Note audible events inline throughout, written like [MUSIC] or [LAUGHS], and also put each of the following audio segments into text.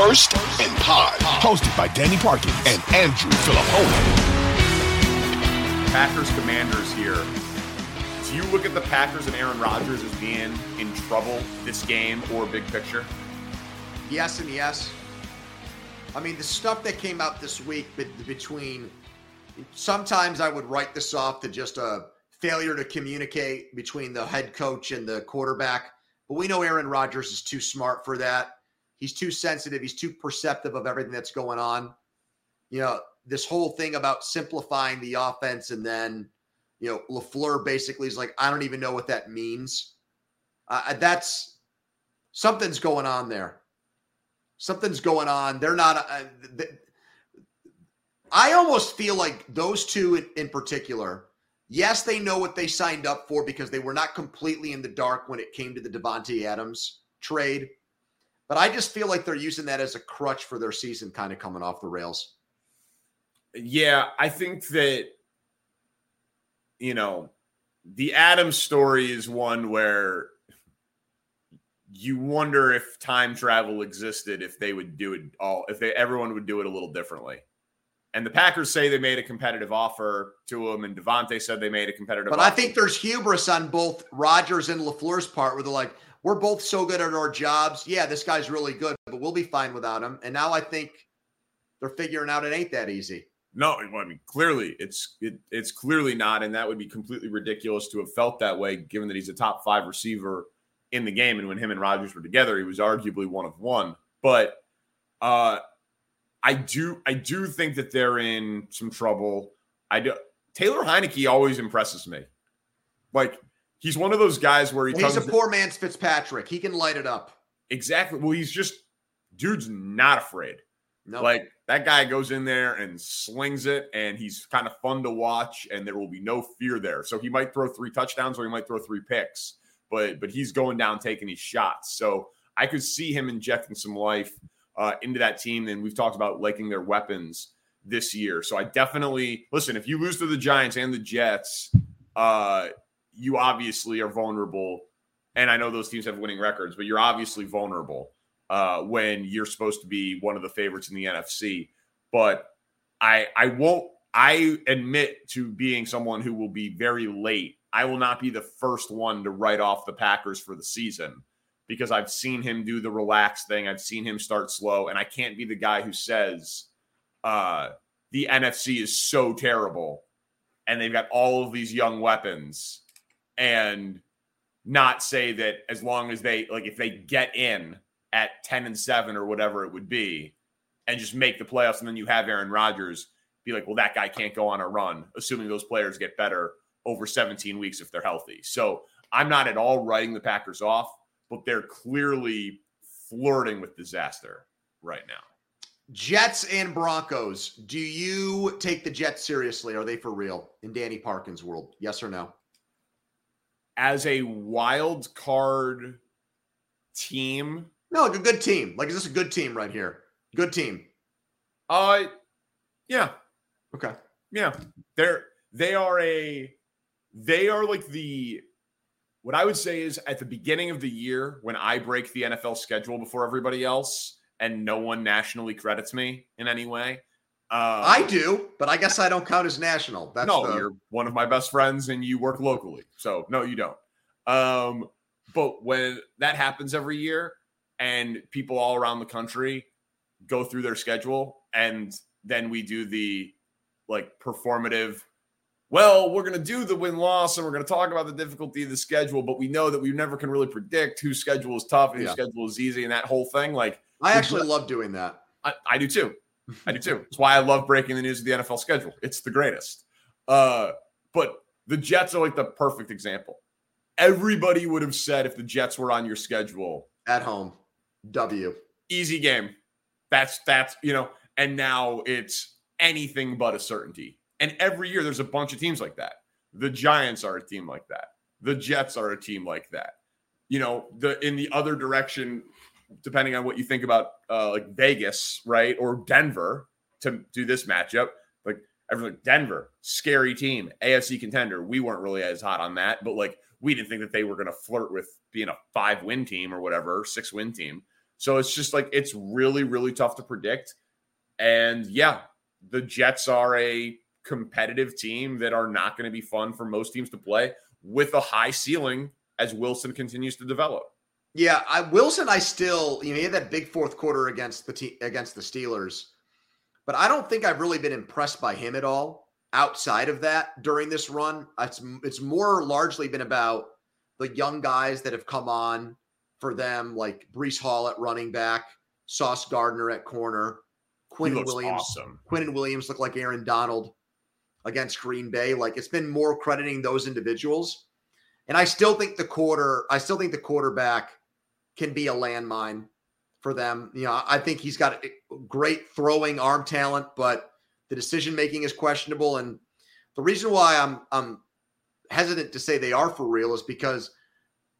First and Pod, hosted by Danny Parkins and Andrew Fillipponi. Packers Commanders here. Do you look at the Packers and Aaron Rodgers as being in trouble this game or big picture? Yes and yes. I mean, the stuff that came out this week between sometimes I would write this off to just a failure to communicate between the head coach and the quarterback. But we know Aaron Rodgers is too smart for that. He's too sensitive. He's too perceptive of everything that's going on. You know, this whole thing about simplifying the offense and then, you know, LaFleur basically is like, I don't even know what that means. Uh, that's something's going on there. Something's going on. They're not. Uh, they, I almost feel like those two in, in particular, yes, they know what they signed up for because they were not completely in the dark when it came to the Davante Adams trade. But I just feel like they're using that as a crutch for their season kind of coming off the rails. Yeah, I think that you know, the Adams story is one where you wonder if time travel existed if they would do it all if they everyone would do it a little differently. And the Packers say they made a competitive offer to him, and Davante said they made a competitive. But offer. I think there's hubris on both Rodgers and LaFleur's part, where they're like, "We're both so good at our jobs. Yeah, this guy's really good, but we'll be fine without him." And now I think they're figuring out it ain't that easy. No, I mean clearly it's it, it's clearly not, and that would be completely ridiculous to have felt that way, given that he's a top five receiver in the game, and when him and Rodgers were together, he was arguably one of one. But uh, I do I do think that they're in some trouble. I do. Taylor Heinicke always impresses me. Like he's one of those guys where he he's a poor man's Fitzpatrick. He can light it up. Exactly. Well, he's just dude's not afraid. No, like that guy goes in there and slings it, and he's kind of fun to watch, and there will be no fear there. So he might throw three touchdowns or he might throw three picks, but but he's going down taking these shots. So I could see him injecting some life uh, into that team. And we've talked about liking their weapons this year. So I definitely listen. If you lose to the Giants and the Jets, uh, you obviously are vulnerable. And I know those teams have winning records, but you're obviously vulnerable uh, when you're supposed to be one of the favorites in the NFC. But I I won't. I admit to being someone who will be very late. I will not be the first one to write off the Packers for the season because I've seen him do the relaxed thing. I've seen him start slow, and I can't be the guy who says uh, the NFC is so terrible and they've got all of these young weapons and not say that as long as they like if they get in at 10 and 7 or whatever it would be and just make the playoffs and then you have Aaron Rodgers be like well that guy can't go on a run assuming those players get better over 17 weeks if they're healthy. So I'm not at all writing the Packers off but they're clearly flirting with disaster right now. Jets and Broncos. Do you take the Jets seriously? Are they for real in Danny Parkins' world? Yes or no? As a wild card team? No, like a good team. Like, is this a good team right here? Good team. Uh yeah. Okay. Yeah. They're they are a they are like the what I would say is at the beginning of the year, when I break the NFL schedule before everybody else and no one nationally credits me in any way. Um, I do, but I guess I don't count as national. That's no, the... you're one of my best friends and you work locally. So, no, you don't. Um, but when that happens every year and people all around the country go through their schedule and then we do the like performative well, we're going to do the win loss and we're going to talk about the difficulty of the schedule, but we know that we never can really predict whose schedule is tough and yeah. whose schedule is easy and that whole thing. Like, I actually love doing that. I, I do too. [LAUGHS] I do too. That's why I love breaking the news of the NFL schedule. It's the greatest. Uh, but the Jets are like the perfect example. Everybody would have said if the Jets were on your schedule at home, W. Easy game. That's that's you know, and now it's anything but a certainty. And every year there's a bunch of teams like that. The Giants are a team like that. The Jets are a team like that. You know, the in the other direction, depending on what you think about uh, like Vegas, right, or Denver to do this matchup, like everyone, Denver, scary team, AFC contender. We weren't really as hot on that, but like we didn't think that they were going to flirt with being a five win team or whatever, six win team. So it's just like it's really, really tough to predict. And yeah, the Jets are a competitive team that are not going to be fun for most teams to play with a high ceiling as Wilson continues to develop. Yeah, I, Wilson, I still, you know, he had that big fourth quarter against the te- against the Steelers, but I don't think I've really been impressed by him at all outside of that during this run. It's it's more largely been about the young guys that have come on for them, like Breece Hall at running back, Sauce Gardner at corner, Quinn Williams. Awesome. Quinnen Williams look like Aaron Donald against Green Bay. Like it's been more crediting those individuals. And I still think the quarter, I still think the quarterback can be a landmine for them. You know, I think he's got great throwing arm talent, but the decision making is questionable. And the reason why I'm I'm hesitant to say they are for real is because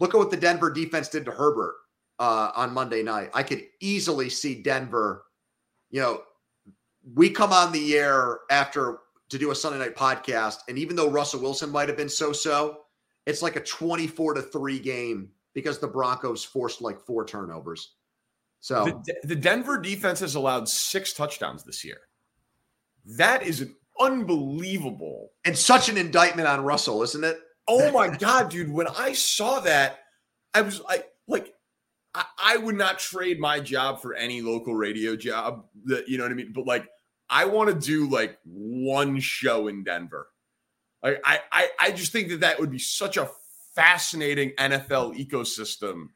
look at what the Denver defense did to Herbert uh, on Monday night. I could easily see Denver. You know, we come on the air after to do a Sunday night podcast, and even though Russell Wilson might have been so-so, it's like a 24 to 3 game because the Broncos forced like four turnovers. So the, the Denver defense has allowed six touchdowns this year. That is an unbelievable and such an indictment on Russell, isn't it? Oh my god, dude! When I saw that, I was like, like I, I, would not trade my job for any local radio job. That you know what I mean. But like, I want to do like one show in Denver. Like, I, I, I just think that that would be such a fascinating NFL ecosystem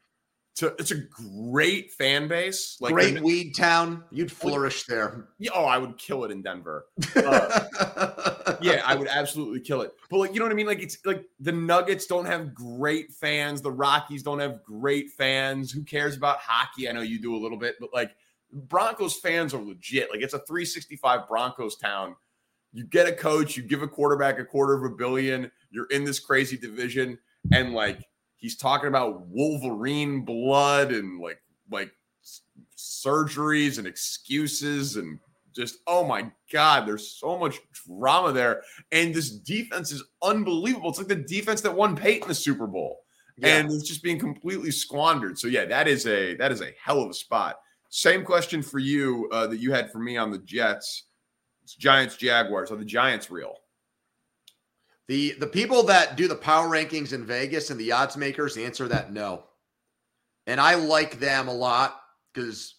to, it's a great fan base. Like great weed town. You'd flourish there. Oh, I would kill it in Denver. [LAUGHS] Uh, yeah, I would absolutely kill it. But like, you know what I mean? Like, it's like the Nuggets don't have great fans. The Rockies don't have great fans. Who cares about hockey? I know you do a little bit, but like Broncos fans are legit. Like, it's a 365 Broncos town. You get a coach, you give a quarterback a quarter of a billion. You're in this crazy division, and like he's talking about Wolverine blood and like like surgeries and excuses and just oh my god there's so much drama there. And this defense is unbelievable. It's like the defense that won Peyton the Super Bowl. Yeah. and it's just being completely squandered. So yeah that is a that is a hell of a spot. Same question for you uh, that you had for me on the Jets it's Giants Jaguars. Are the Giants real the the people that do the power rankings in Vegas and the odds makers answer that no. And I like them a lot because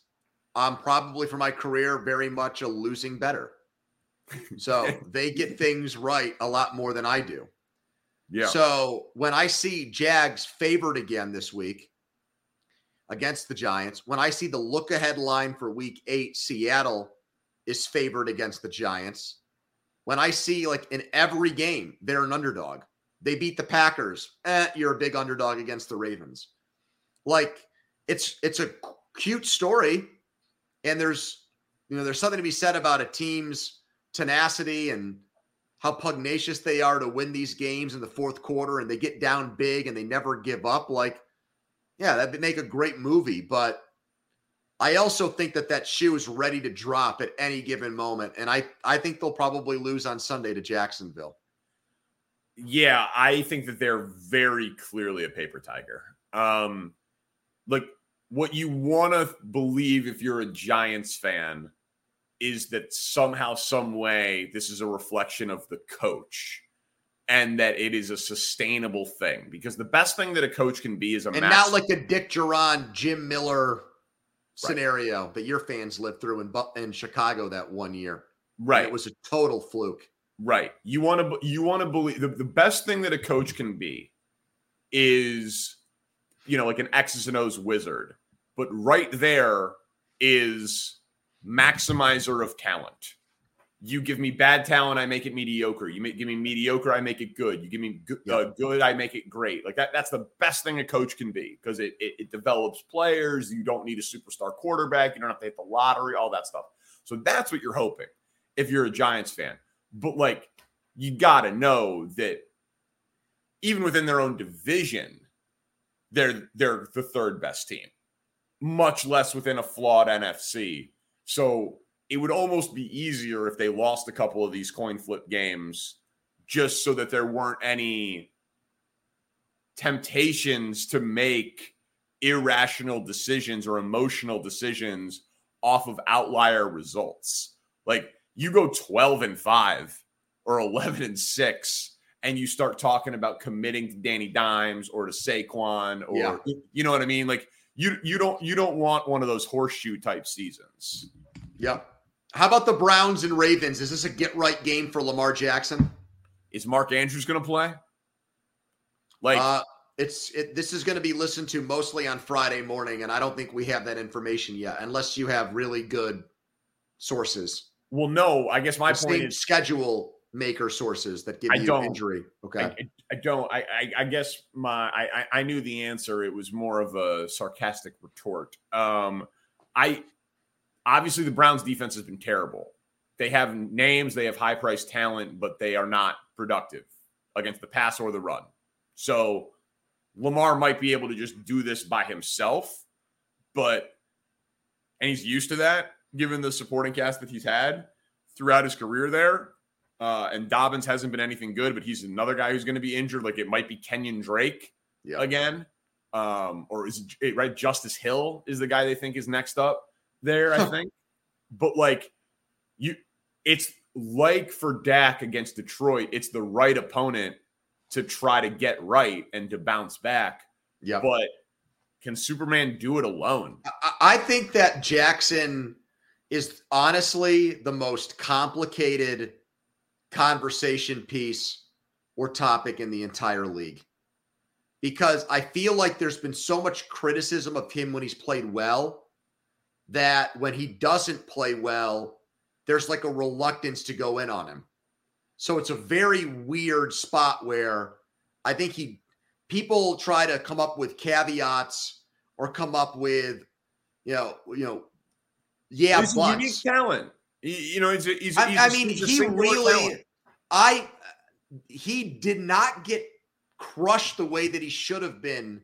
I'm probably for my career very much a losing better. So [LAUGHS] they get things right a lot more than I do. Yeah. So when I see Jags favored again this week against the Giants, when I see the look ahead line for week eight, Seattle is favored against the Giants when I see like in every game, they're an underdog. They beat the Packers. Eh, you're a big underdog against the Ravens. Like it's it's a cute story, and there's you know there's something to be said about a team's tenacity and how pugnacious they are to win these games in the fourth quarter, and they get down big and they never give up. Like, yeah, that'd make a great movie, but I also think that that shoe is ready to drop at any given moment, and I I think they'll probably lose on Sunday to Jacksonville. Yeah, I think that they're very clearly a paper tiger. Um, like what you want to believe if you're a Giants fan is that somehow, some way, this is a reflection of the coach and that it is a sustainable thing because the best thing that a coach can be is a and not like a Dick Jauron, Jim Miller scenario that your fans lived through in in Chicago that one year. Right. It was a total fluke. Right. You want to you want to believe the, the best thing that a coach can be is you know like an X's and O's wizard. But right there is maximizer of talent. You give me bad talent, I make it mediocre. You give me mediocre, I make it good. You give me good, uh, good, I make it great. Like that, that's the best thing a coach can be because it, it, it develops players. You don't need a superstar quarterback. You don't have to hit the lottery, all that stuff. So that's what you're hoping if you're a Giants fan. But like, you got to know that even within their own division, they're they're the third best team, much less within a flawed NFC. So it would almost be easier if they lost a couple of these coin flip games just so that there weren't any temptations to make irrational decisions or emotional decisions off of outlier results. Like you go 12 and 5 or 11 and 6 and you start talking about committing to Danny Dimes or to Saquon or yeah. you know what I mean? Like you you don't you don't want one of those horseshoe type seasons. Yep. How about the Browns and Ravens? Is this a get right game for Lamar Jackson? Is Mark Andrews going to play? Like uh, it's it, this is going to be listened to mostly on Friday morning, and I don't think we have that information yet, unless you have really good sources. Well, no, I guess my the point is schedule maker sources that give I you injury. Okay, I, I don't. I, I, I guess my I I knew the answer. It was more of a sarcastic retort. Um, I obviously the Browns defense has been terrible. They have names, they have high priced talent, but they are not productive against the pass or the run. So Lamar might be able to just do this by himself, but and he's used to that given the supporting cast that he's had throughout his career there. Uh, and Dobbins hasn't been anything good, but he's another guy who's going to be injured. Like it might be Kenyan Drake yep. again, um, or is it right? Justice Hill is the guy they think is next up there. I think, but like you, it's like for Dak against Detroit, it's the right opponent to try to get right and to bounce back. Yeah. But can Superman do it alone? I think that Jackson is honestly the most complicated conversation piece or topic in the entire league. Because I feel like there's been so much criticism of him when he's played well that when he doesn't play well, there's like a reluctance to go in on him. So it's a very weird spot where I think he people try to come up with caveats or come up with you know you know yeah he's a unique talent. He, you know, he's, a, he's, I, he's I mean, he really talent. I he did not get crushed the way that he should have been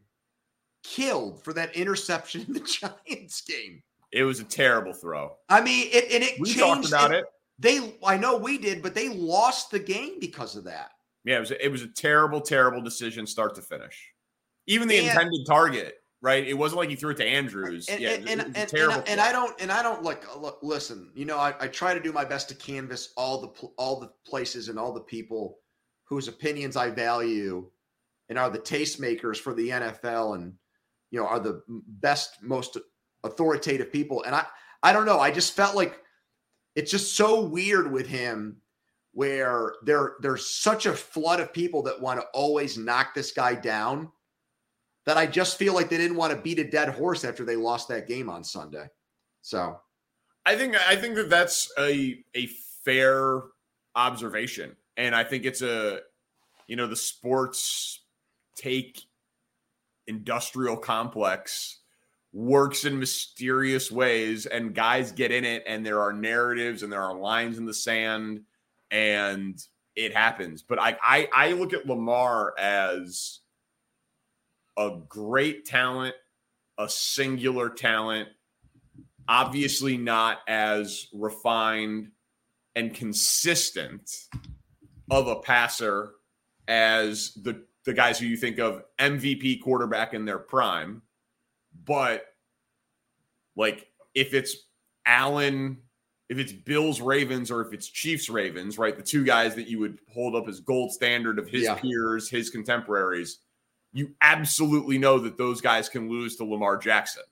killed for that interception in the [LAUGHS] Giants game. It was a terrible throw. I mean, it and it we changed. talked about it. They, I know we did, but they lost the game because of that. Yeah, it was a, it was a terrible, terrible decision, start to finish. Even the and, intended target, right? It wasn't like he threw it to Andrews. And, yeah, and, and, and, and, and, I don't, and I don't like. Uh, look, listen, you know, I, I try to do my best to canvas all the all the places and all the people whose opinions I value, and are the tastemakers for the NFL, and you know, are the best, most authoritative people. And I, I don't know. I just felt like it's just so weird with him where there there's such a flood of people that want to always knock this guy down that I just feel like they didn't want to beat a dead horse after they lost that game on Sunday. So, I think I think that that's a a fair observation, and I think it's a you know the sports take industrial complex works in mysterious ways and guys get in it and there are narratives and there are lines in the sand and it happens. But i i, I look at lamar as a great talent a singular talent obviously not as refined and consistent of a passer as the the guys who you think of MVP quarterback in their prime but like if it's Allen, if it's Bills Ravens, or if it's Chiefs Ravens, right? The two guys that you would hold up as gold standard of his yeah. peers, his contemporaries, you absolutely know that those guys can lose to Lamar Jackson.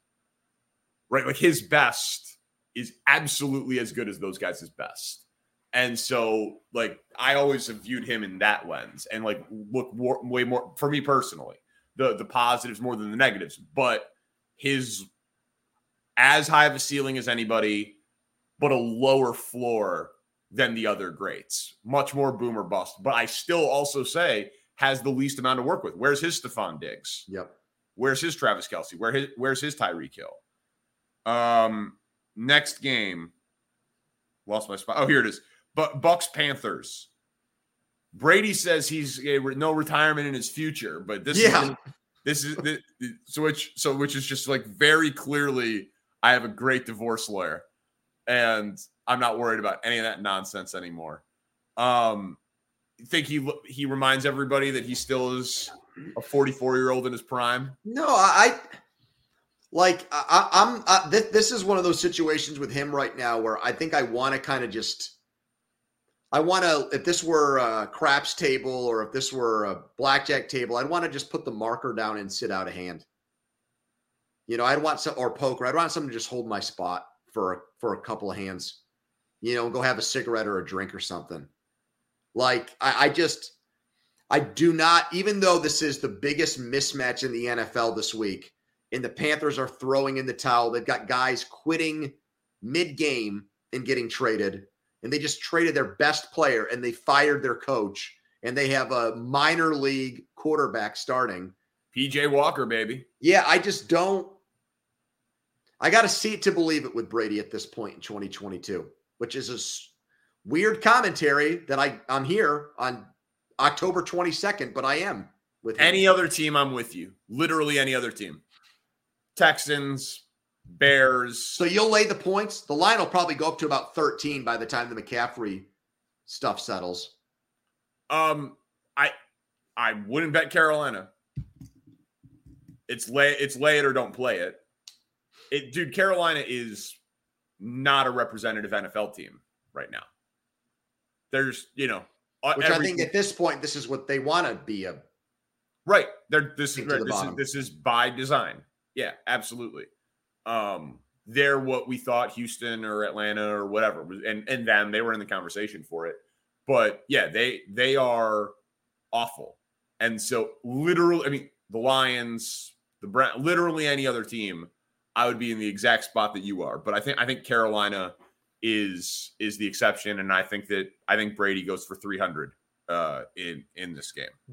Right? Like his best is absolutely as good as those guys' best. And so, like, I always have viewed him in that lens and like look more, way more for me personally, the the positives more than the negatives. But his as high of a ceiling as anybody, but a lower floor than the other greats. Much more boomer bust. But I still also say has the least amount to work with. Where's his Stefon Diggs? Yep. Where's his Travis Kelce? Where his where's his Tyreek Hill? Um, next game. Lost my spot. Oh, here it is. But Bucks Panthers. Brady says he's no retirement in his future, but this yeah. is this is the, so which so which is just like very clearly I have a great divorce lawyer and I'm not worried about any of that nonsense anymore. Um think he he reminds everybody that he still is a 44 year old in his prime? No, I Like I, am this is one of those situations with him right now where I think I want to kind of just. I want to, if this were a craps table or if this were a blackjack table, I'd want to just put the marker down and sit out a hand. You know, I'd want some or poker. I'd want someone to just hold my spot for for a couple of hands. You know, go have a cigarette or a drink or something. Like I, I just, I do not. Even though this is the biggest mismatch in the NFL this week, and the Panthers are throwing in the towel. They've got guys quitting mid-game and getting traded, and they just traded their best player and they fired their coach, and they have a minor league quarterback starting. PJ Walker, baby. Yeah, I just don't. I got to see it to believe it with Brady at this point in 2022, which is a weird commentary that I I'm here on October 22nd, but I am with him. any other team. I'm with you. Literally any other team. Texans, Bears. So you'll lay the points. The line will probably go up to about 13 by the time the McCaffrey stuff settles. Um, I I wouldn't bet Carolina. It's lay it's lay it or don't play it. It dude, Carolina is not a representative NFL team right now. There's, you know, which every, I think at this point this is what they want to be a right. They're this is right. this is this is by design. Yeah, absolutely. Um, they're what we thought Houston or Atlanta or whatever was, and and them they were in the conversation for it. But yeah, they they are awful, and so literally, I mean, the Lions, the Brent, literally any other team, I would be in the exact spot that you are. But I think I think Carolina is is the exception, and I think that I think Brady goes for three hundred uh, in in this game.